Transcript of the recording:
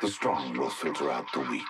The strong will filter out the weak.